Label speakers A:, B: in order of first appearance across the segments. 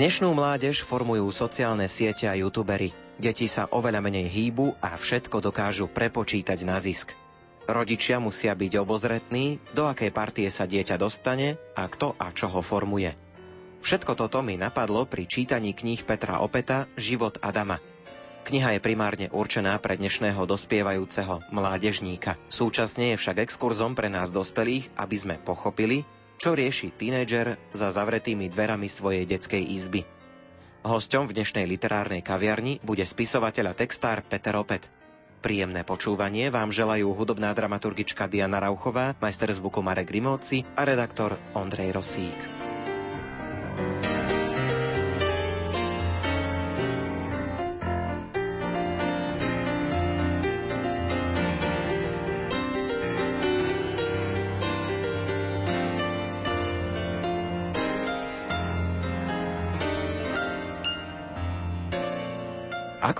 A: Dnešnú mládež formujú sociálne siete a youtubery. Deti sa oveľa menej hýbu a všetko dokážu prepočítať na zisk. Rodičia musia byť obozretní, do akej partie sa dieťa dostane a kto a čo ho formuje. Všetko toto mi napadlo pri čítaní kníh Petra Opeta Život Adama. Kniha je primárne určená pre dnešného dospievajúceho mládežníka. Súčasne je však exkurzom pre nás dospelých, aby sme pochopili, čo rieši tínedžer za zavretými dverami svojej detskej izby. Hosťom v dnešnej literárnej kaviarni bude spisovateľ a textár Peter Opet. Príjemné počúvanie vám želajú hudobná dramaturgička Diana Rauchová, majster zvuku Marek Grimovci a redaktor Ondrej Rosík.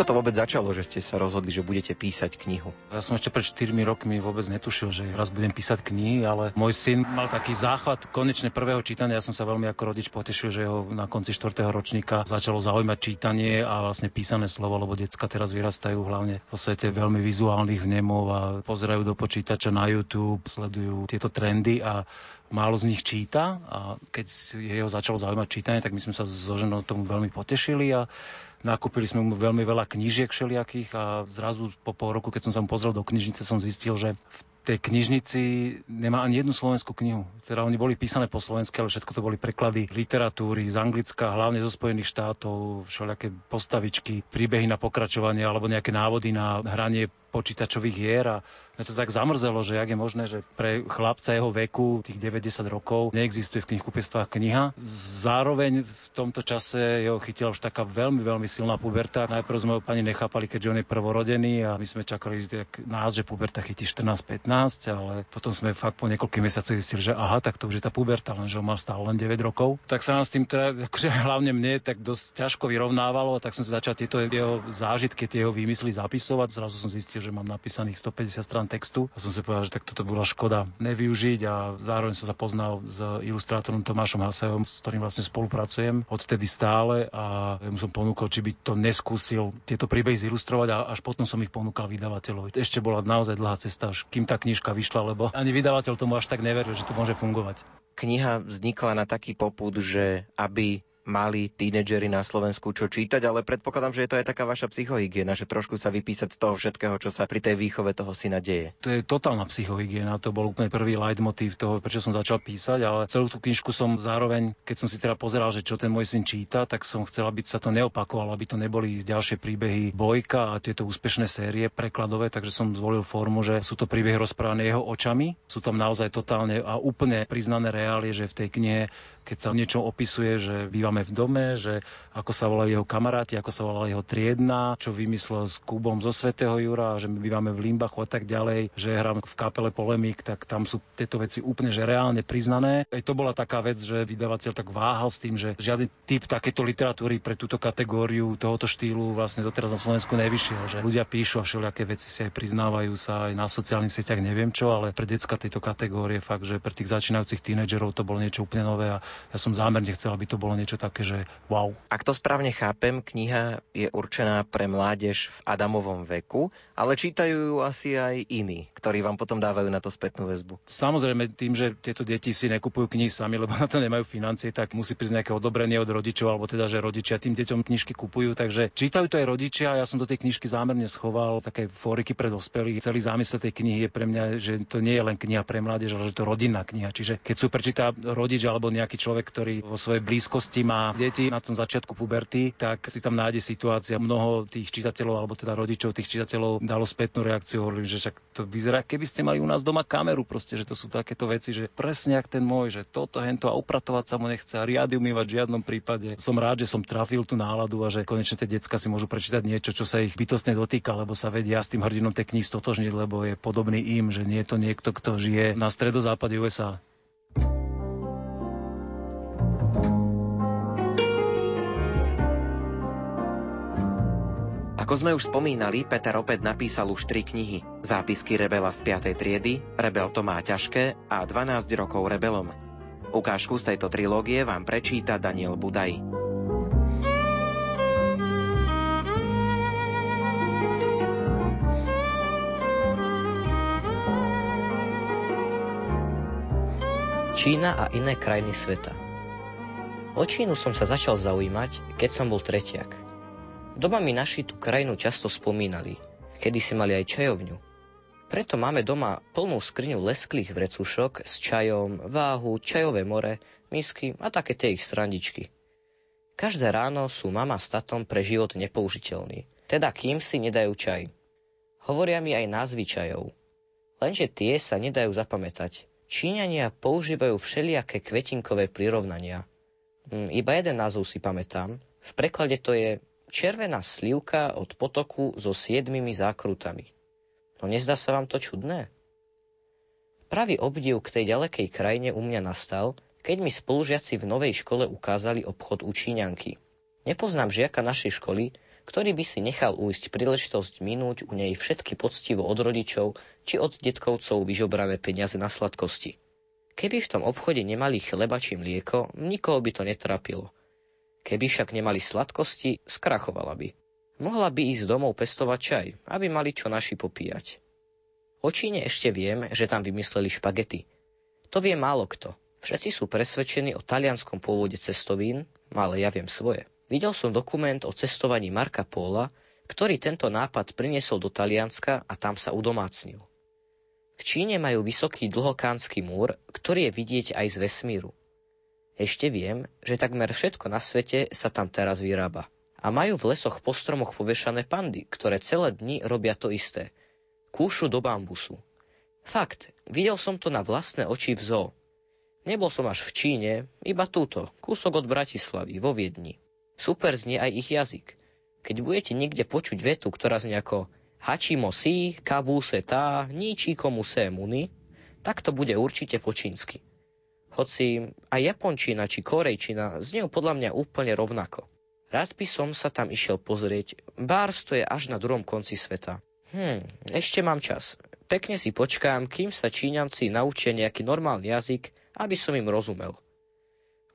A: Ako to vôbec začalo, že ste sa rozhodli, že budete písať knihu?
B: Ja som ešte pred 4 rokmi vôbec netušil, že raz budem písať knihy, ale môj syn mal taký záchvat konečne prvého čítania. Ja som sa veľmi ako rodič potešil, že ho na konci 4. ročníka začalo zaujímať čítanie a vlastne písané slovo, lebo decka teraz vyrastajú hlavne vo svete veľmi vizuálnych vnemov a pozerajú do počítača na YouTube, sledujú tieto trendy a málo z nich číta a keď jeho začalo zaujímať čítanie, tak my sme sa so ženou tomu veľmi potešili a Nakúpili sme mu veľmi veľa knížiek všelijakých a zrazu po pol roku, keď som sa mu pozrel do knižnice, som zistil, že v tej knižnici nemá ani jednu slovenskú knihu. Teda oni boli písané po slovensky, ale všetko to boli preklady literatúry z Anglicka, hlavne zo Spojených štátov, všelijaké postavičky, príbehy na pokračovanie alebo nejaké návody na hranie počítačových hier a mňa to tak zamrzelo, že jak je možné, že pre chlapca jeho veku, tých 90 rokov, neexistuje v knihkupectvách kniha. Zároveň v tomto čase jeho chytila už taká veľmi, veľmi silná puberta. Najprv sme ho pani nechápali, keďže on je prvorodený a my sme čakali tak nás, že puberta chytí 14-15, ale potom sme fakt po niekoľkých mesiacoch zistili, že aha, tak to už je tá puberta, lenže on mal stále len 9 rokov. Tak sa nám s tým teda, akože hlavne mne, tak dosť ťažko vyrovnávalo, tak som si začal tieto jeho zážitky, tie jeho výmysly zapisovať. Zrazu som zistil, že mám napísaných 150 strán textu a som si povedal, že tak toto bola škoda nevyužiť a zároveň som sa poznal s ilustrátorom Tomášom Hasejom, s ktorým vlastne spolupracujem odtedy stále a mu som ponúkol, či by to neskúsil tieto príbehy zilustrovať a až potom som ich ponúkal vydavateľovi. Ešte bola naozaj dlhá cesta, až kým tá knižka vyšla, lebo ani vydavateľ tomu až tak neveril, že to môže fungovať.
A: Kniha vznikla na taký poput, že aby mali tínedžeri na Slovensku čo čítať, ale predpokladám, že je to aj taká vaša psychohygiena, že trošku sa vypísať z toho všetkého, čo sa pri tej výchove toho syna deje.
B: To je totálna psychohygiena, to bol úplne prvý leitmotív toho, prečo som začal písať, ale celú tú knižku som zároveň, keď som si teda pozeral, že čo ten môj syn číta, tak som chcel, aby sa to neopakovalo, aby to neboli ďalšie príbehy Bojka a tieto úspešné série prekladové, takže som zvolil formu, že sú to príbehy rozprávané jeho očami, sú tam naozaj totálne a úplne priznané reálie, že v tej knihe keď sa niečo opisuje, že bývame v dome, že ako sa volajú jeho kamaráti, ako sa volala jeho triedna, čo vymyslel s Kubom zo Svetého Jura, že my bývame v Limbachu a tak ďalej, že hrám v kapele Polemik, tak tam sú tieto veci úplne že reálne priznané. Aj to bola taká vec, že vydavateľ tak váhal s tým, že žiadny typ takéto literatúry pre túto kategóriu tohoto štýlu vlastne doteraz na Slovensku nevyšiel, že ľudia píšu a všelijaké veci si aj priznávajú sa aj na sociálnych sieťach, neviem čo, ale pre decka tejto kategórie fakt, že pre tých začínajúcich tínedžerov to bolo niečo úplne nové a ja som zámerne chcel, aby to bolo niečo také, že wow.
A: Ak to správne chápem, kniha je určená pre mládež v Adamovom veku, ale čítajú ju asi aj iní, ktorí vám potom dávajú na to spätnú väzbu.
B: Samozrejme, tým, že tieto deti si nekupujú knihy sami, lebo na to nemajú financie, tak musí prísť nejaké odobrenie od rodičov, alebo teda, že rodičia tým deťom knižky kupujú. Takže čítajú to aj rodičia. Ja som do tej knižky zámerne schoval také fóriky pre dospelých. Celý zámysel tej knihy je pre mňa, že to nie je len kniha pre mládež, ale že to rodinná kniha. Čiže keď sú prečíta rodič alebo nejaký človek, ktorý vo svojej blízkosti má deti na tom začiatku puberty, tak si tam nájde situácia. Mnoho tých čitateľov, alebo teda rodičov tých čitateľov dalo spätnú reakciu, hovorili, že však to vyzerá, keby ste mali u nás doma kameru, proste, že to sú takéto veci, že presne ak ten môj, že toto, hento a upratovať sa mu nechce a riady umývať v žiadnom prípade. Som rád, že som trafil tú náladu a že konečne tie decka si môžu prečítať niečo, čo sa ich bytostne dotýka, lebo sa vedia s tým hrdinom tej knihy stotožniť, lebo je podobný im, že nie je to niekto, kto žije na stredozápade USA.
A: Ako sme už spomínali, Peter opäť napísal už tri knihy. Zápisky rebela z 5. triedy, Rebel to má ťažké a 12 rokov rebelom. Ukážku z tejto trilógie vám prečíta Daniel Budaj.
C: Čína a iné krajiny sveta O Čínu som sa začal zaujímať, keď som bol tretiak – Doma mi naši tú krajinu často spomínali, kedy si mali aj čajovňu. Preto máme doma plnú skriňu lesklých vrecušok s čajom, váhu, čajové more, misky a také tie ich strandičky. Každé ráno sú mama s tatom pre život nepoužiteľní, teda kým si nedajú čaj. Hovoria mi aj názvy čajov. Lenže tie sa nedajú zapamätať. Číňania používajú všelijaké kvetinkové prirovnania. Hm, iba jeden názov si pamätám. V preklade to je červená slivka od potoku so siedmimi zákrutami. No nezdá sa vám to čudné? Pravý obdiv k tej ďalekej krajine u mňa nastal, keď mi spolužiaci v novej škole ukázali obchod u Číňanky. Nepoznám žiaka našej školy, ktorý by si nechal újsť príležitosť minúť u nej všetky poctivo od rodičov či od detkovcov vyžobrané peniaze na sladkosti. Keby v tom obchode nemali chleba či mlieko, nikoho by to netrápilo. Keby však nemali sladkosti, skrachovala by. Mohla by ísť domov pestovať čaj, aby mali čo naši popíjať. O Číne ešte viem, že tam vymysleli špagety. To vie málo kto. Všetci sú presvedčení o talianskom pôvode cestovín, ale ja viem svoje. Videl som dokument o cestovaní Marka Póla, ktorý tento nápad priniesol do Talianska a tam sa udomácnil. V Číne majú vysoký dlhokánsky múr, ktorý je vidieť aj z vesmíru. Ešte viem, že takmer všetko na svete sa tam teraz vyrába. A majú v lesoch po stromoch povešané pandy, ktoré celé dni robia to isté. Kúšu do bambusu. Fakt, videl som to na vlastné oči v zoo. Nebol som až v Číne, iba túto, kúsok od Bratislavy, vo Viedni. Super znie aj ich jazyk. Keď budete niekde počuť vetu, ktorá znie ako Hachimo si, kabuse tá, ničí komu se muni, tak to bude určite po čínsky. Hoci aj japončina či korejčina znie podľa mňa úplne rovnako. Rád by som sa tam išiel pozrieť, bárs to je až na druhom konci sveta. Hm, ešte mám čas. Pekne si počkám, kým sa Číňanci naučia nejaký normálny jazyk, aby som im rozumel.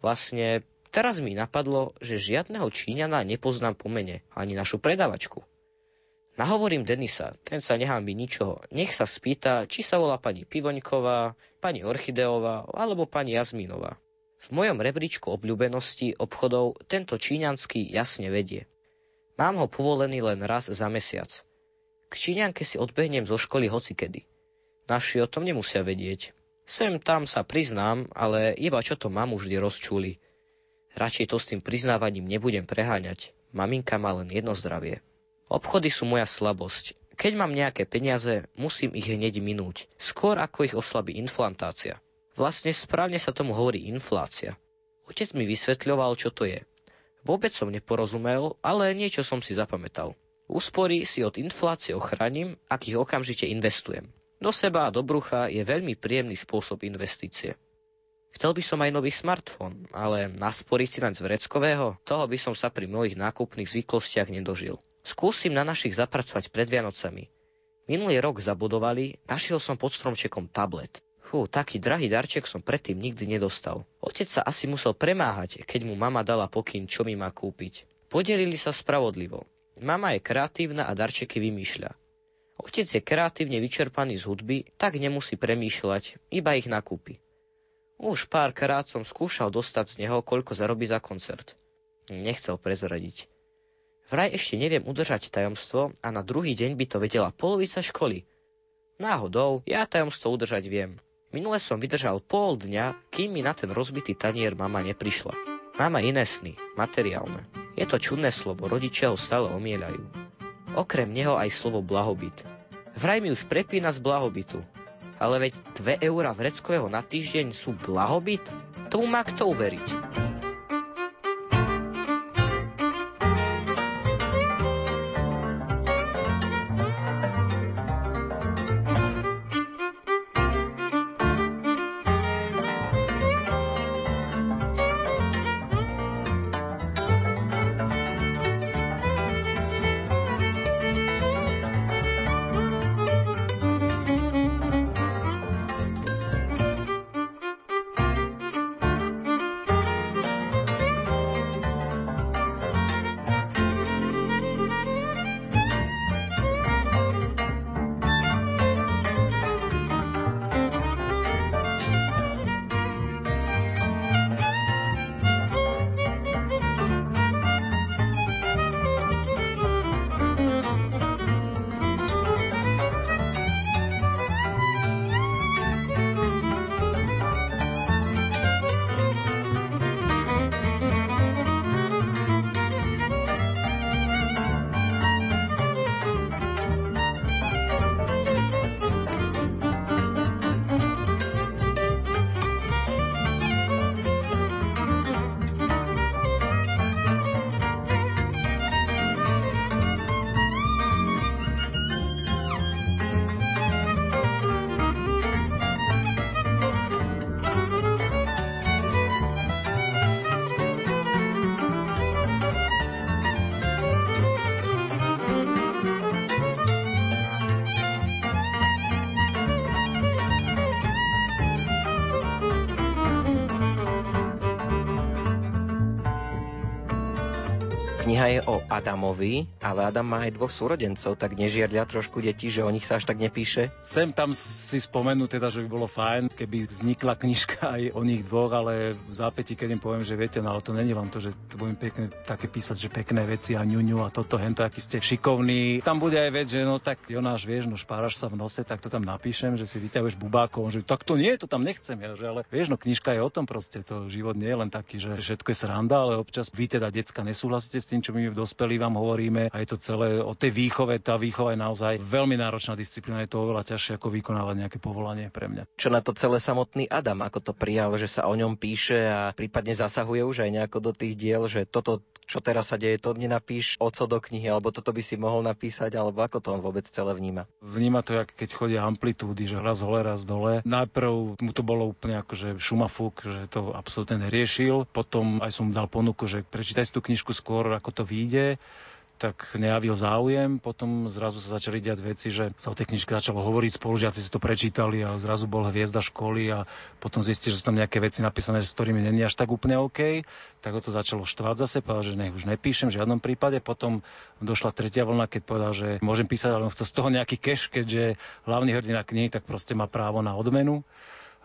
C: Vlastne Teraz mi napadlo, že žiadneho Číňana nepoznám po mene, ani našu predavačku. Nahovorím Denisa, ten sa nehámbi ničoho. Nech sa spýta, či sa volá pani Pivoňková, pani Orchideová alebo pani Jazmínová. V mojom rebríčku obľúbenosti obchodov tento číňanský jasne vedie. Mám ho povolený len raz za mesiac. K Číňanke si odbehnem zo školy hocikedy. Naši o tom nemusia vedieť. Sem tam sa priznám, ale iba čo to mám už rozčuli. Radšej to s tým priznávaním nebudem preháňať. Maminka má len jedno zdravie. Obchody sú moja slabosť. Keď mám nejaké peniaze, musím ich hneď minúť. Skôr ako ich oslabí inflantácia. Vlastne správne sa tomu hovorí inflácia. Otec mi vysvetľoval, čo to je. Vôbec som neporozumel, ale niečo som si zapamätal. Úspory si od inflácie ochránim, ak ich okamžite investujem. Do seba a do brucha je veľmi príjemný spôsob investície. Chcel by som aj nový smartfón, ale nasporiť si len z vreckového, toho by som sa pri mnohých nákupných zvyklostiach nedožil. Skúsim na našich zapracovať pred Vianocami. Minulý rok zabudovali, našiel som pod stromčekom tablet. Fú, taký drahý darček som predtým nikdy nedostal. Otec sa asi musel premáhať, keď mu mama dala pokyn, čo mi má kúpiť. Podelili sa spravodlivo. Mama je kreatívna a darčeky vymýšľa. Otec je kreatívne vyčerpaný z hudby, tak nemusí premýšľať, iba ich nakúpi. Už párkrát som skúšal dostať z neho, koľko zarobí za koncert. Nechcel prezradiť. Vraj ešte neviem udržať tajomstvo a na druhý deň by to vedela polovica školy. Náhodou, ja tajomstvo udržať viem. Minule som vydržal pol dňa, kým mi na ten rozbitý tanier mama neprišla. Mama iné sny, materiálne. Je to čudné slovo, rodičia ho stále omielajú. Okrem neho aj slovo blahobyt. Vraj mi už prepína z blahobytu. Ale veď 2 eurá vreckového na týždeň sú blahobyt? Tomu má kto uveriť?
A: Kniha je o Adamovi, ale Adam má aj dvoch súrodencov, tak nežiarlia trošku deti, že o nich sa až tak nepíše?
B: Sem tam si spomenú teda, že by bolo fajn, keby vznikla knižka aj o nich dvoch, ale v zápäti, keď im poviem, že viete, no ale to není vám to, že to budem pekne také písať, že pekné veci a ňuňu a toto, hento, aký ste šikovní. Tam bude aj vec, že no tak Jonáš, vieš, no špáraš sa v nose, tak to tam napíšem, že si vyťahuješ bubákom, že tak to nie, to tam nechcem, ja, že ale vieš, no knižka je o tom proste, to život nie je len taký, že všetko je sranda, ale občas vy teda decka nesúhlasíte s tým, čo my dospelí vám hovoríme a je to celé o tej výchove. Tá výchova je naozaj veľmi náročná disciplína, je to oveľa ťažšie ako vykonávať nejaké povolanie pre mňa.
A: Čo na to celé samotný Adam, ako to prijal, že sa o ňom píše a prípadne zasahuje už aj nejako do tých diel, že toto čo teraz sa deje, to nenapíš oco do knihy, alebo toto by si mohol napísať, alebo ako to on vôbec celé vníma?
B: Vníma to, jak keď chodia amplitúdy, že raz hole, raz dole. Najprv mu to bolo úplne ako, že šumafúk, že to absolútne neriešil. Potom aj som dal ponuku, že prečítaj si tú knižku skôr, ako to vyjde tak nejavil záujem, potom zrazu sa začali diať veci, že sa o tej knižke začalo hovoriť, spolužiaci si to prečítali a zrazu bol hviezda školy a potom zistí, že sú tam nejaké veci napísané, s ktorými není až tak úplne OK, tak ho to začalo štvať zase, povedal, že nech už nepíšem v žiadnom prípade, potom došla tretia vlna, keď povedal, že môžem písať, ale on chce z toho nejaký cash, keďže hlavný hrdina knihy, tak proste má právo na odmenu.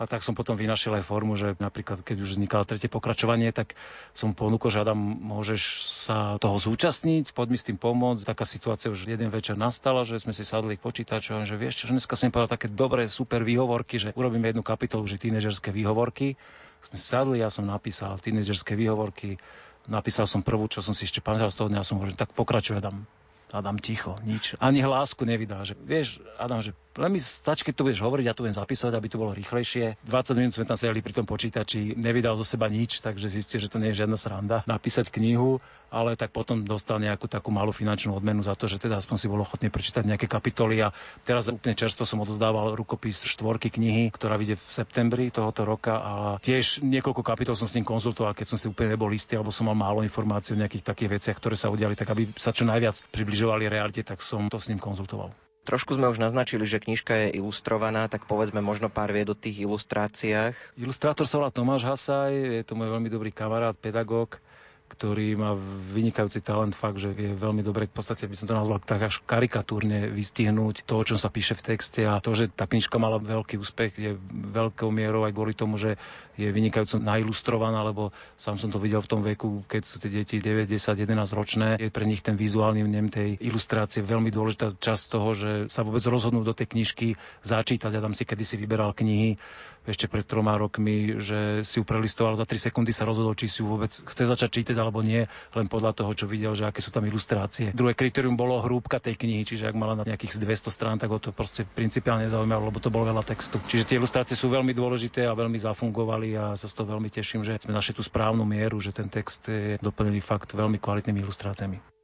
B: A tak som potom vynašiel aj formu, že napríklad keď už vznikalo tretie pokračovanie, tak som ponúkol, že Adam, môžeš sa toho zúčastniť, poď mi s tým pomôcť. Taká situácia už jeden večer nastala, že sme si sadli k počítaču a že vieš čo, dneska som povedal také dobré, super výhovorky, že urobíme jednu kapitolu, že tínežerské výhovorky. Sme sadli, ja som napísal tínežerské výhovorky, napísal som prvú, čo som si ešte pamätal z toho dňa, som hovoril, tak pokračuje Adam. Adam ticho, nič. Ani hlásku nevydá. Že, vieš, Adam, že len mi stačí, keď to budeš hovoriť, ja to budem zapísať, aby to bolo rýchlejšie. 20 minút sme tam sedeli pri tom počítači, nevydal zo seba nič, takže zistil, že to nie je žiadna sranda napísať knihu, ale tak potom dostal nejakú takú malú finančnú odmenu za to, že teda aspoň si bol ochotný prečítať nejaké kapitoly a teraz úplne čerstvo som odozdával rukopis štvorky knihy, ktorá vyjde v septembri tohoto roka a tiež niekoľko kapitol som s ním konzultoval, keď som si úplne nebol istý alebo som mal málo informácií o nejakých takých veciach, ktoré sa udiali, tak aby sa čo najviac približovali realite, tak som to s ním konzultoval.
A: Trošku sme už naznačili, že knižka je ilustrovaná, tak povedzme možno pár vied o tých ilustráciách.
B: Ilustrátor sa volá Tomáš Hasaj, je to môj veľmi dobrý kamarát, pedagóg ktorý má vynikajúci talent, fakt, že vie veľmi dobre, v podstate by som to nazval tak až karikatúrne vystihnúť to, o čom sa píše v texte a to, že tá knižka mala veľký úspech, je veľkou mierou aj kvôli tomu, že je vynikajúco nailustrovaná, lebo sám som to videl v tom veku, keď sú tie deti 9, 10, 11 ročné. Je pre nich ten vizuálny vnem tej ilustrácie veľmi dôležitá časť toho, že sa vôbec rozhodnú do tej knižky začítať. Ja tam si kedysi vyberal knihy ešte pred troma rokmi, že si ju prelistoval za 3 sekundy sa rozhodol, či si ju vôbec chce začať čítať alebo nie, len podľa toho, čo videl, že aké sú tam ilustrácie. Druhé kritérium bolo hrúbka tej knihy, čiže ak mala na nejakých 200 strán, tak ho to proste principiálne zaujímalo, lebo to bolo veľa textu. Čiže tie ilustrácie sú veľmi dôležité a veľmi zafungovali a sa z toho veľmi teším, že sme našli tú správnu mieru, že ten text je doplnený fakt veľmi kvalitnými ilustráciami.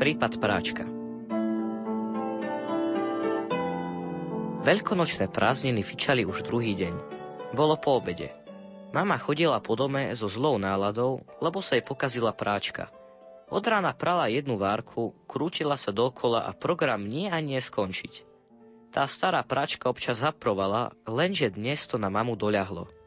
C: Prípad práčka Veľkonočné prázdniny fičali už druhý deň. Bolo po obede. Mama chodila po dome so zlou náladou, lebo sa jej pokazila práčka. Od rána prala jednu várku, krútila sa dokola a program nie a nie skončiť. Tá stará práčka občas zaprovala, lenže dnes to na mamu doľahlo.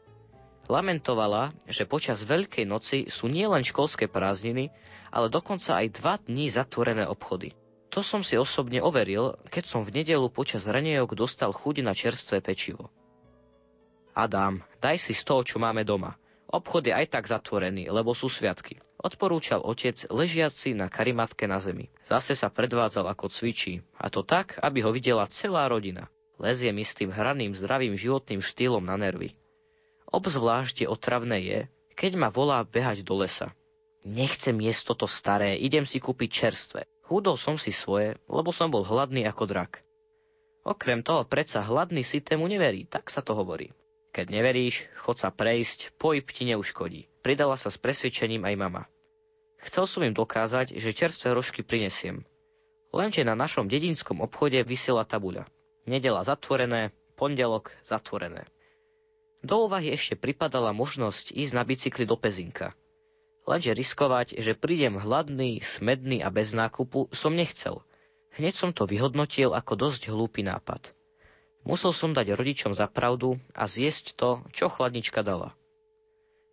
C: Lamentovala, že počas Veľkej noci sú nielen školské prázdniny, ale dokonca aj dva dní zatvorené obchody. To som si osobne overil, keď som v nedelu počas ranejok dostal chuť na čerstvé pečivo. Adam, daj si z toho, čo máme doma. Obchod je aj tak zatvorený, lebo sú sviatky. Odporúčal otec ležiaci na karimatke na zemi. Zase sa predvádzal ako cvičí. A to tak, aby ho videla celá rodina. Lezie mi s tým hraným zdravým životným štýlom na nervy. Obzvlášť je otravné je, keď ma volá behať do lesa. Nechcem jesť toto staré, idem si kúpiť čerstvé. Hudol som si svoje, lebo som bol hladný ako drak. Okrem toho predsa hladný si tému neverí, tak sa to hovorí. Keď neveríš, chod sa prejsť, pohyb ti neuškodí. Pridala sa s presvedčením aj mama. Chcel som im dokázať, že čerstvé rožky prinesiem. Lenže na našom dedinskom obchode vysela tabuľa. Nedela zatvorené, pondelok zatvorené. Do úvahy ešte pripadala možnosť ísť na bicykli do Pezinka. Lenže riskovať, že prídem hladný, smedný a bez nákupu, som nechcel. Hneď som to vyhodnotil ako dosť hlúpy nápad. Musel som dať rodičom za pravdu a zjesť to, čo chladnička dala.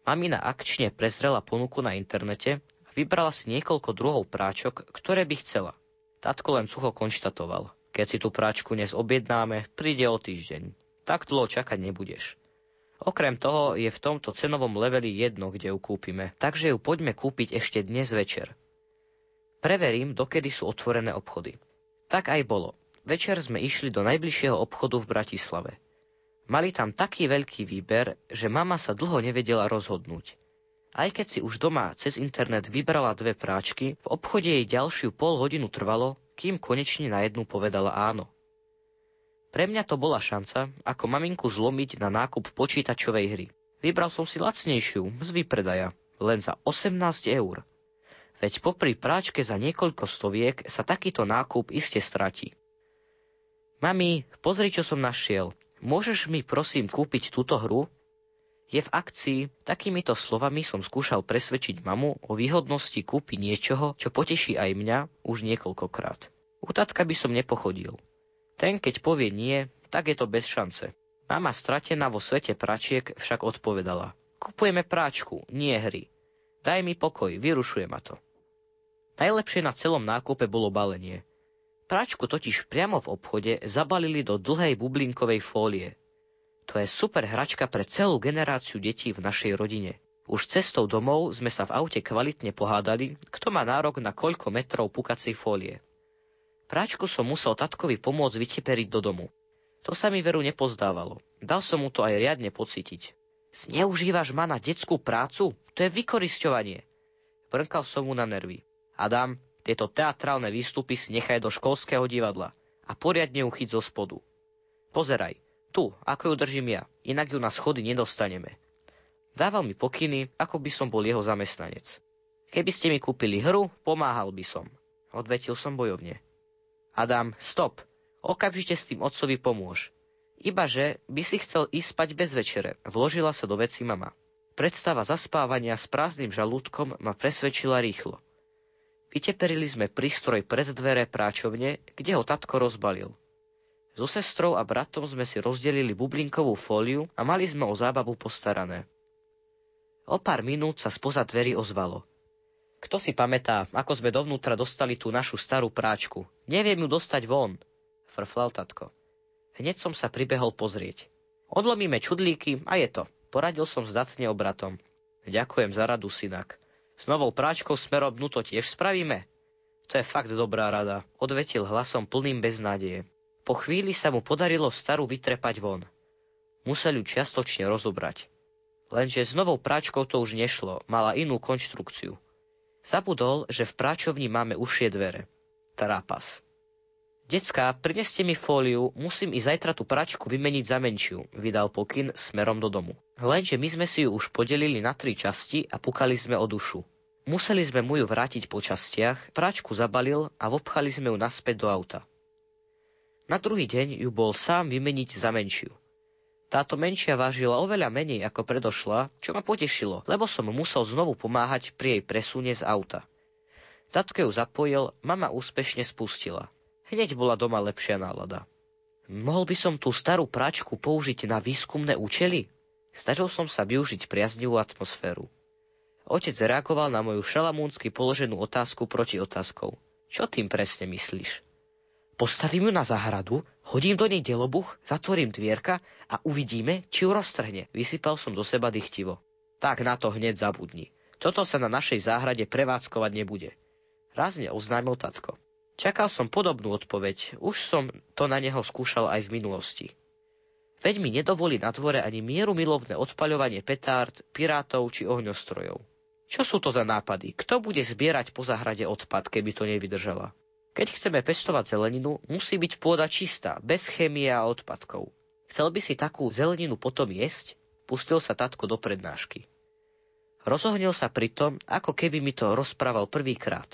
C: Mamina akčne prezrela ponuku na internete a vybrala si niekoľko druhov práčok, ktoré by chcela. Tatko len sucho konštatoval. Keď si tú práčku dnes objednáme, príde o týždeň. Tak dlho čakať nebudeš. Okrem toho je v tomto cenovom leveli jedno, kde ju kúpime, takže ju poďme kúpiť ešte dnes večer. Preverím, dokedy sú otvorené obchody. Tak aj bolo. Večer sme išli do najbližšieho obchodu v Bratislave. Mali tam taký veľký výber, že mama sa dlho nevedela rozhodnúť. Aj keď si už doma cez internet vybrala dve práčky, v obchode jej ďalšiu pol hodinu trvalo, kým konečne na jednu povedala áno. Pre mňa to bola šanca, ako maminku zlomiť na nákup počítačovej hry. Vybral som si lacnejšiu, z výpredaja, len za 18 eur. Veď popri práčke za niekoľko stoviek sa takýto nákup iste stratí. Mami, pozri, čo som našiel. Môžeš mi prosím kúpiť túto hru? Je v akcii, takýmito slovami som skúšal presvedčiť mamu o výhodnosti kúpi niečoho, čo poteší aj mňa už niekoľkokrát. U tatka by som nepochodil. Ten, keď povie nie, tak je to bez šance. Mama stratená vo svete pračiek však odpovedala. Kupujeme práčku, nie hry. Daj mi pokoj, vyrušuje ma to. Najlepšie na celom nákupe bolo balenie. Práčku totiž priamo v obchode zabalili do dlhej bublinkovej fólie. To je super hračka pre celú generáciu detí v našej rodine. Už cestou domov sme sa v aute kvalitne pohádali, kto má nárok na koľko metrov pukacej fólie. Práčku som musel tatkovi pomôcť vyteperiť do domu. To sa mi veru nepozdávalo. Dal som mu to aj riadne pocítiť. Zneužívaš ma na detskú prácu? To je vykorisťovanie. Brnkal som mu na nervy. Adam, tieto teatrálne výstupy si nechaj do školského divadla a poriadne ju zo spodu. Pozeraj, tu, ako ju držím ja, inak ju na schody nedostaneme. Dával mi pokyny, ako by som bol jeho zamestnanec. Keby ste mi kúpili hru, pomáhal by som. Odvetil som bojovne. Adam, stop. Okamžite s tým otcovi pomôž. Ibaže by si chcel ísť spať bez večere, vložila sa do veci mama. Predstava zaspávania s prázdnym žalúdkom ma presvedčila rýchlo. Vyteperili sme prístroj pred dvere práčovne, kde ho tatko rozbalil. So sestrou a bratom sme si rozdelili bublinkovú fóliu a mali sme o zábavu postarané. O pár minút sa spoza dverí ozvalo. Kto si pamätá, ako sme dovnútra dostali tú našu starú práčku? Neviem ju dostať von, frflal tatko. Hneď som sa pribehol pozrieť. Odlomíme čudlíky a je to. Poradil som zdatne obratom. Ďakujem za radu, synak. S novou práčkou smerom to tiež spravíme? To je fakt dobrá rada, odvetil hlasom plným beznádeje. Po chvíli sa mu podarilo starú vytrepať von. Musel ju čiastočne rozobrať. Lenže s novou práčkou to už nešlo, mala inú konštrukciu. Zabudol, že v práčovni máme užšie dvere. Trápas. Decká, prineste mi fóliu, musím i zajtra tú pračku vymeniť za menšiu, vydal pokyn smerom do domu. Lenže my sme si ju už podelili na tri časti a pukali sme o dušu. Museli sme mu ju vrátiť po častiach, pračku zabalil a vopchali sme ju naspäť do auta. Na druhý deň ju bol sám vymeniť za menšiu. Táto menšia vážila oveľa menej ako predošla, čo ma potešilo, lebo som musel znovu pomáhať pri jej presune z auta. Tatko ju zapojil, mama úspešne spustila. Hneď bola doma lepšia nálada. Mohol by som tú starú pračku použiť na výskumné účely? Snažil som sa využiť priaznivú atmosféru. Otec reagoval na moju šalamúnsky položenú otázku proti otázkou. Čo tým presne myslíš? Postavím ju na záhradu, hodím do nej delobuch, zatvorím dvierka a uvidíme, či ju roztrhne. Vysypal som do seba dychtivo. Tak na to hneď zabudni. Toto sa na našej záhrade prevádzkovať nebude. Rázne oznámil tatko. Čakal som podobnú odpoveď, už som to na neho skúšal aj v minulosti. Veď mi nedovolí na dvore ani mieru milovné odpaľovanie petárd, pirátov či ohňostrojov. Čo sú to za nápady? Kto bude zbierať po záhrade odpad, keby to nevydržala? Keď chceme pestovať zeleninu, musí byť pôda čistá, bez chémie a odpadkov. Chcel by si takú zeleninu potom jesť? Pustil sa tatko do prednášky. Rozohnil sa pritom, ako keby mi to rozprával prvýkrát.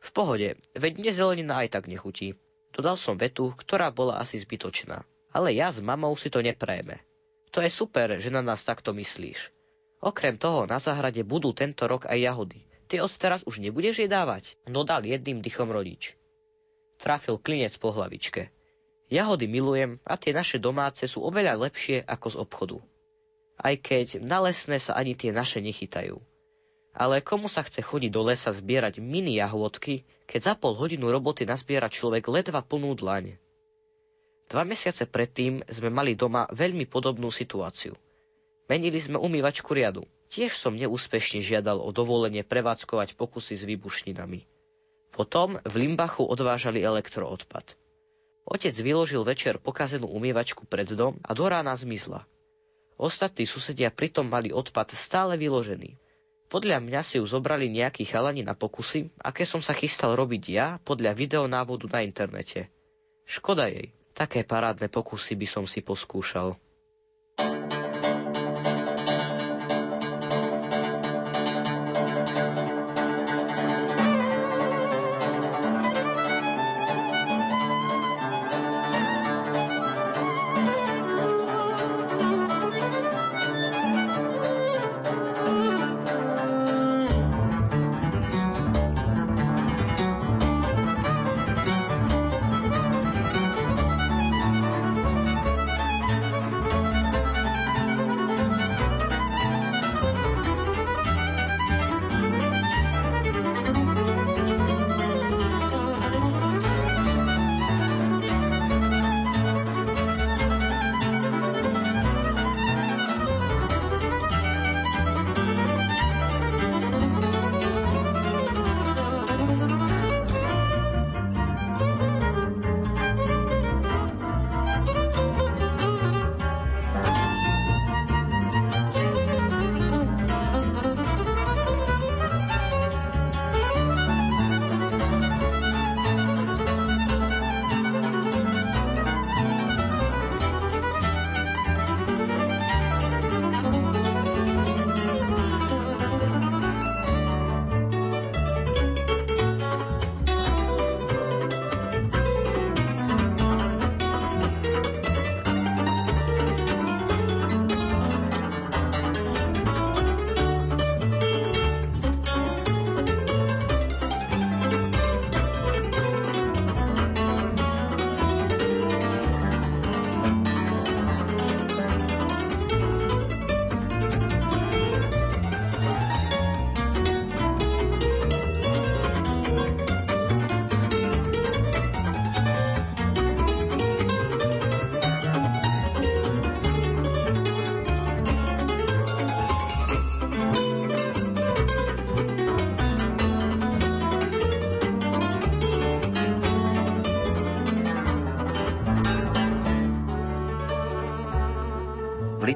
C: V pohode, veď mne zelenina aj tak nechutí. Dodal som vetu, ktorá bola asi zbytočná. Ale ja s mamou si to neprajeme. To je super, že na nás takto myslíš. Okrem toho, na záhrade budú tento rok aj jahody. Ty odteraz už nebudeš jej dávať? Dodal jedným dychom rodič. Trafil klinec po hlavičke. Jahody milujem a tie naše domáce sú oveľa lepšie ako z obchodu. Aj keď na lesné sa ani tie naše nechytajú. Ale komu sa chce chodiť do lesa zbierať mini jahôdky, keď za pol hodinu roboty nazbiera človek ledva plnú dlaň? Dva mesiace predtým sme mali doma veľmi podobnú situáciu. Menili sme umývačku riadu. Tiež som neúspešne žiadal o dovolenie prevádzkovať pokusy s výbušninami. Potom v Limbachu odvážali elektroodpad. Otec vyložil večer pokazenú umývačku pred dom a do rána zmizla. Ostatní susedia pritom mali odpad stále vyložený. Podľa mňa si ju zobrali nejakí chalani na pokusy, aké som sa chystal robiť ja podľa videonávodu na internete. Škoda jej, také parádne pokusy by som si poskúšal.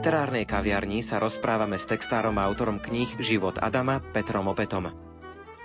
A: Literárnej kaviarni sa rozprávame s textárom a autorom kníh Život Adama Petrom Opetom.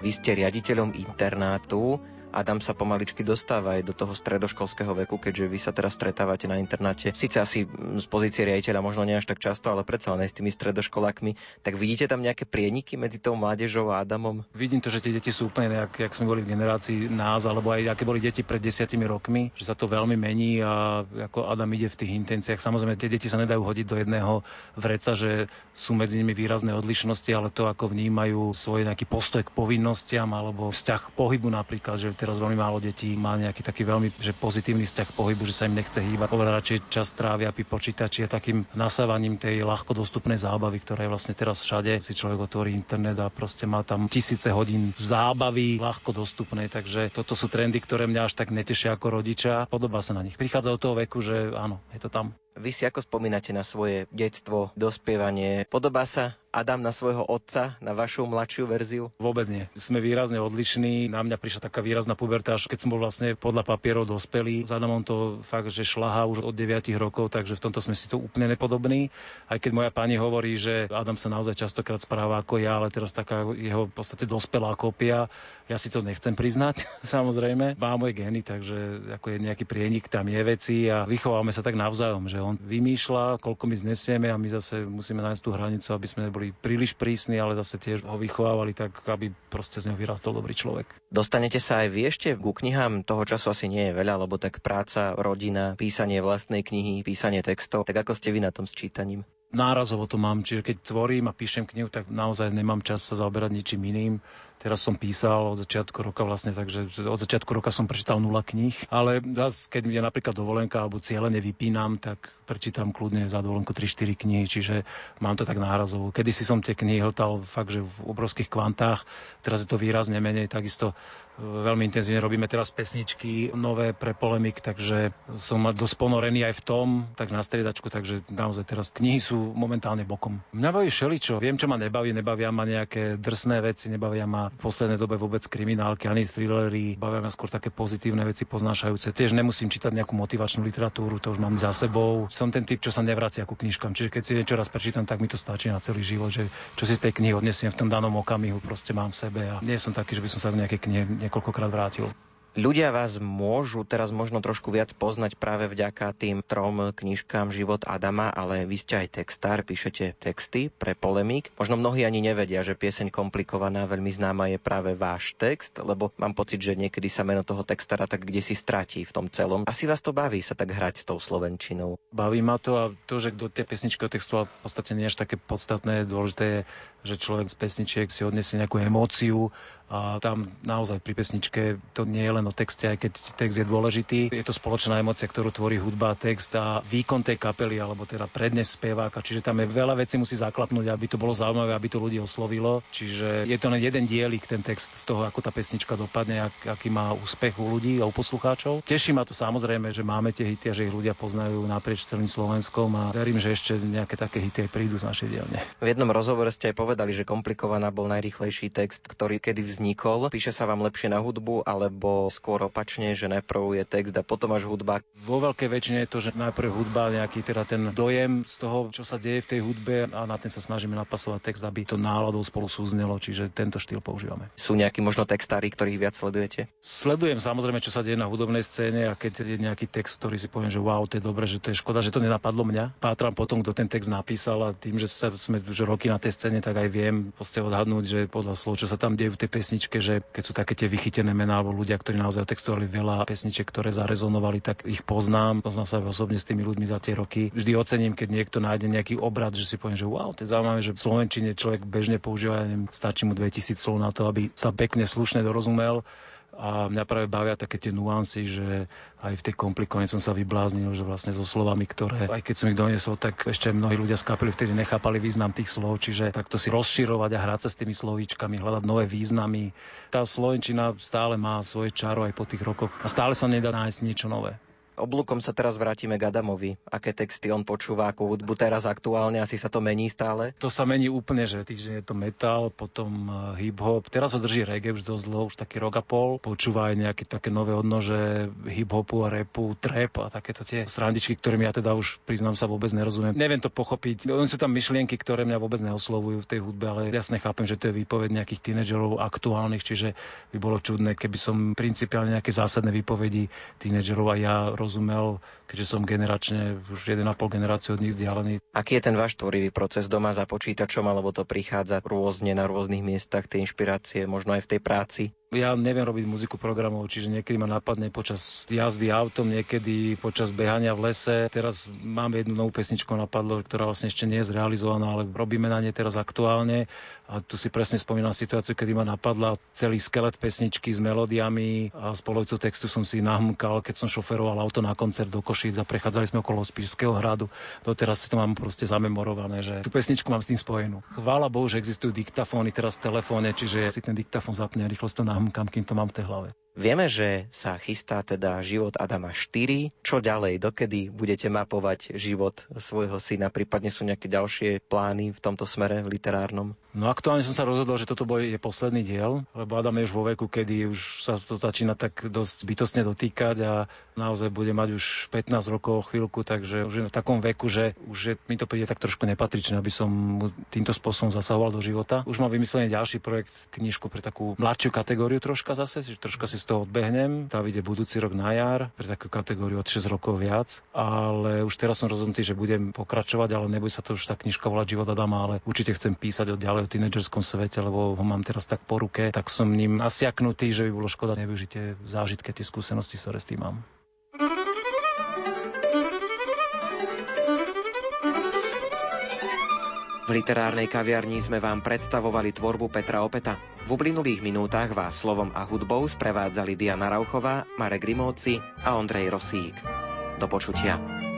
A: Vy ste riaditeľom internátu Adam sa pomaličky dostáva aj do toho stredoškolského veku, keďže vy sa teraz stretávate na internáte. Sice asi z pozície riaditeľa možno nie až tak často, ale predsa len s tými stredoškolákmi. Tak vidíte tam nejaké prieniky medzi tou mládežou a Adamom?
B: Vidím to, že tie deti sú úplne nejak, jak sme boli v generácii nás, alebo aj aké boli deti pred desiatimi rokmi, že sa to veľmi mení a ako Adam ide v tých intenciách. Samozrejme, tie deti sa nedajú hodiť do jedného vreca, že sú medzi nimi výrazné odlišnosti, ale to, ako vnímajú svoj nejaký postoj k povinnostiam alebo vzťah pohybu napríklad, že teraz veľmi málo detí má nejaký taký veľmi že pozitívny vzťah pohybu, že sa im nechce hýbať. Oveľa radšej čas trávia pri počítači a takým nasávaním tej ľahko dostupnej zábavy, ktorá je vlastne teraz všade. Si človek otvorí internet a proste má tam tisíce hodín zábavy ľahko dostupnej, takže toto sú trendy, ktoré mňa až tak netešia ako rodiča. Podobá sa na nich. Prichádza od toho veku, že áno, je to tam.
A: Vy si ako spomínate na svoje detstvo, dospievanie? Podobá sa Adam na svojho otca, na vašu mladšiu verziu?
B: Vôbec nie. Sme výrazne odlišní. Na mňa prišla taká výrazná puberta, až keď som bol vlastne podľa papierov dospelý. S Adamom to fakt, že šlaha už od 9 rokov, takže v tomto sme si to úplne nepodobní. Aj keď moja pani hovorí, že Adam sa naozaj častokrát správa ako ja, ale teraz taká jeho v podstate dospelá kópia. Ja si to nechcem priznať, samozrejme. Má moje gény, takže ako je nejaký prienik, tam je veci a vychováme sa tak navzájom, že on vymýšľa, koľko my znesieme a my zase musíme nájsť tú hranicu, aby sme neboli príliš prísni, ale zase tiež ho vychovávali tak, aby proste z neho vyrastol dobrý človek.
A: Dostanete sa aj vy ešte ku knihám? Toho času asi nie je veľa, lebo tak práca, rodina, písanie vlastnej knihy, písanie textov. Tak ako ste vy na tom s čítaním?
B: Nárazovo to mám, čiže keď tvorím a píšem knihu, tak naozaj nemám čas sa zaoberať ničím iným. Teraz som písal od začiatku roka vlastne, takže od začiatku roka som prečítal nula kníh, ale zase, keď je napríklad dovolenka alebo cieľene vypínam, tak prečítam kľudne za dovolenku 3-4 knihy, čiže mám to tak nárazovo. Kedy si som tie knihy hltal fakt, že v obrovských kvantách, teraz je to výrazne menej, takisto veľmi intenzívne robíme teraz pesničky nové pre polemik, takže som dosť ponorený aj v tom, tak na striedačku, takže naozaj teraz knihy sú momentálne bokom. Mňa baví všeličo, viem, čo ma nebaví, nebavia ma nejaké drsné veci, nebavia ma v poslednej dobe vôbec kriminálky, ani thrillery, bavia ma skôr také pozitívne veci poznášajúce. Tiež nemusím čítať nejakú motivačnú literatúru, to už mám za sebou. Som ten typ, čo sa nevracia ku knižkám, čiže keď si niečo raz prečítam, tak mi to stačí na celý život, že čo si z tej knihy odnesiem v tom danom okamihu, proste mám v sebe a nie som taký, že by som sa v nejakej knihe niekoľkokrát vrátil.
A: Ľudia vás môžu teraz možno trošku viac poznať práve vďaka tým trom knižkám Život Adama, ale vy ste aj textár, píšete texty pre polemík. Možno mnohí ani nevedia, že pieseň komplikovaná, veľmi známa je práve váš text, lebo mám pocit, že niekedy sa meno toho textára tak kde si stratí v tom celom. Asi vás to baví sa tak hrať s tou slovenčinou.
B: Baví ma to a to, že kto tie pesničky otextoval, v podstate nie až také podstatné. Dôležité je, že človek z pesničiek si odniesie nejakú emóciu a tam naozaj pri pesničke to nie je len o texte, aj keď text je dôležitý. Je to spoločná emocia, ktorú tvorí hudba, text a výkon tej kapely, alebo teda prednes speváka. Čiže tam je veľa vecí musí zaklapnúť, aby to bolo zaujímavé, aby to ľudí oslovilo. Čiže je to len jeden dielik, ten text z toho, ako tá pesnička dopadne, ak, aký má úspech u ľudí a u poslucháčov. Teší ma to samozrejme, že máme tie hity a že ich ľudia poznajú naprieč celým Slovenskom a verím, že ešte nejaké také hity aj prídu z našej dielne.
A: V jednom rozhovore ste aj povedali, že komplikovaná bol najrýchlejší text, ktorý kedy vznikol. Píše sa vám lepšie na hudbu alebo skôr opačne, že najprv je text a potom až hudba.
B: Vo veľkej väčšine je to, že najprv hudba, nejaký teda ten dojem z toho, čo sa deje v tej hudbe a na ten sa snažíme napasovať text, aby to náladou spolu súznelo, čiže tento štýl používame.
A: Sú nejakí možno textári, ktorých viac sledujete?
B: Sledujem samozrejme, čo sa deje na hudobnej scéne a keď je nejaký text, ktorý si poviem, že wow, to je dobre, že to je škoda, že to nenapadlo mňa. Pátram potom, kto ten text napísal a tým, že sa, sme už roky na tej scéne, tak aj viem odhadnúť, že podľa slov, čo sa tam deje v tej pesničke, že keď sú také tie vychytené mená alebo ľudia, ktorí naozaj textovali veľa pesničiek, ktoré zarezonovali, tak ich poznám. Poznám sa osobne s tými ľuďmi za tie roky. Vždy ocením, keď niekto nájde nejaký obrad, že si poviem, že wow, to je zaujímavé, že v Slovenčine človek bežne používa, neviem, stačí mu 2000 slov na to, aby sa pekne, slušne dorozumel a mňa práve bavia také tie nuancy, že aj v tej komplikovaní som sa vybláznil, že vlastne so slovami, ktoré, aj keď som ich doniesol, tak ešte mnohí ľudia z kapely vtedy nechápali význam tých slov, čiže takto si rozširovať a hrať sa s tými slovíčkami, hľadať nové významy. Tá slovenčina stále má svoje čaro aj po tých rokoch a stále sa nedá nájsť niečo nové.
A: Oblúkom sa teraz vrátime k Adamovi. Aké texty on počúva, akú hudbu teraz aktuálne, asi sa to mení stále?
B: To sa mení úplne, že týždeň je to metal, potom eh, hip-hop. Teraz ho drží reggae už dosť dlho, už taký rok a pol. Počúva aj nejaké také nové odnože hip-hopu a rapu, trap a takéto tie srandičky, ktorým ja teda už priznám sa vôbec nerozumiem. Neviem to pochopiť. Len sú tam myšlienky, ktoré mňa vôbec neoslovujú v tej hudbe, ale jasne chápem, že to je výpoveď nejakých tínedžerov aktuálnych, čiže by bolo čudné, keby som principiálne nejaké zásadné výpovedi tínedžerov a ja rozumel, keďže som generačne už 1,5 generácie od nich vzdialený.
A: Aký je ten váš tvorivý proces doma za počítačom, alebo to prichádza rôzne na rôznych miestach, tie inšpirácie, možno aj v tej práci?
B: Ja neviem robiť muziku programov, čiže niekedy ma napadne počas jazdy autom, niekedy počas behania v lese. Teraz máme jednu novú pesničku napadlo, ktorá vlastne ešte nie je zrealizovaná, ale robíme na nej teraz aktuálne. A tu si presne spomínam situáciu, kedy ma napadla celý skelet pesničky s melódiami a spolojcu textu som si nahmkal, keď som šoferoval auto na koncert do Košíc a prechádzali sme okolo Spišského hradu. Doteraz si to mám proste zamemorované, že tú pesničku mám s tým spojenú. Chvála Bohu, že existujú diktafóny teraz v telefóne, čiže si ten diktafón zapne a rýchlo to kam kým to mám v tej hlave.
A: Vieme, že sa chystá teda život Adama 4. Čo ďalej? Dokedy budete mapovať život svojho syna? Prípadne sú nejaké ďalšie plány v tomto smere literárnom?
B: No aktuálne som sa rozhodol, že toto bude je posledný diel, lebo Adam je už vo veku, kedy už sa to začína tak dosť bytostne dotýkať a naozaj bude mať už 15 rokov chvíľku, takže už je v takom veku, že už je, mi to príde tak trošku nepatričné, aby som mu týmto spôsobom zasahoval do života. Už mám vymyslený ďalší projekt, knižku pre takú mladšiu kategóriu troška zase, že troška si z toho odbehnem. Tá vyjde budúci rok na jar, pre takú kategóriu od 6 rokov viac, ale už teraz som rozhodnutý, že budem pokračovať, ale nebude sa to už tá knižka volať Život Adama, ale určite chcem písať od ďalej tínedžerskom svete, lebo ho mám teraz tak po ruke, tak som ním nasiaknutý, že by bolo škoda nevyužiť tie zážitky, tie skúsenosti, ktoré s tým mám.
A: V literárnej kaviarni sme vám predstavovali tvorbu Petra Opeta. V uplynulých minútach vás slovom a hudbou sprevádzali Diana Rauchová, Marek Rimóci a Ondrej Rosík. Do počutia.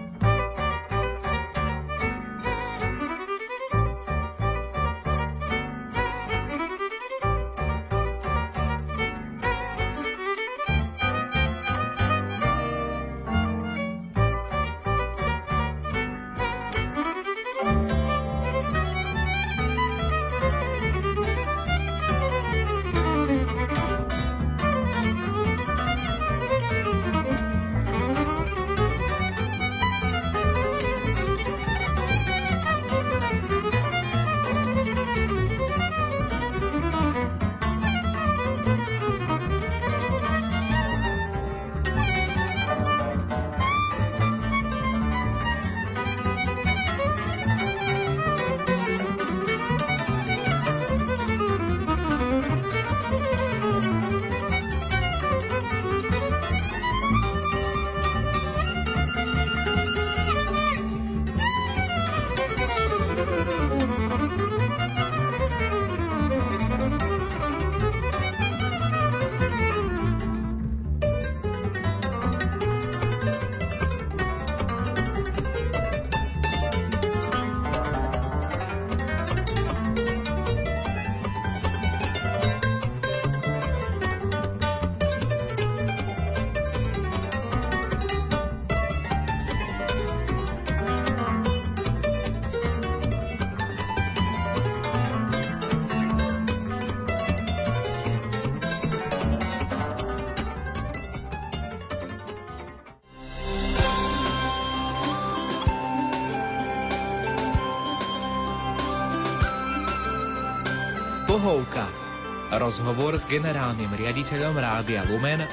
D: Rozhovor s generálnym riaditeľom Rádia Lumen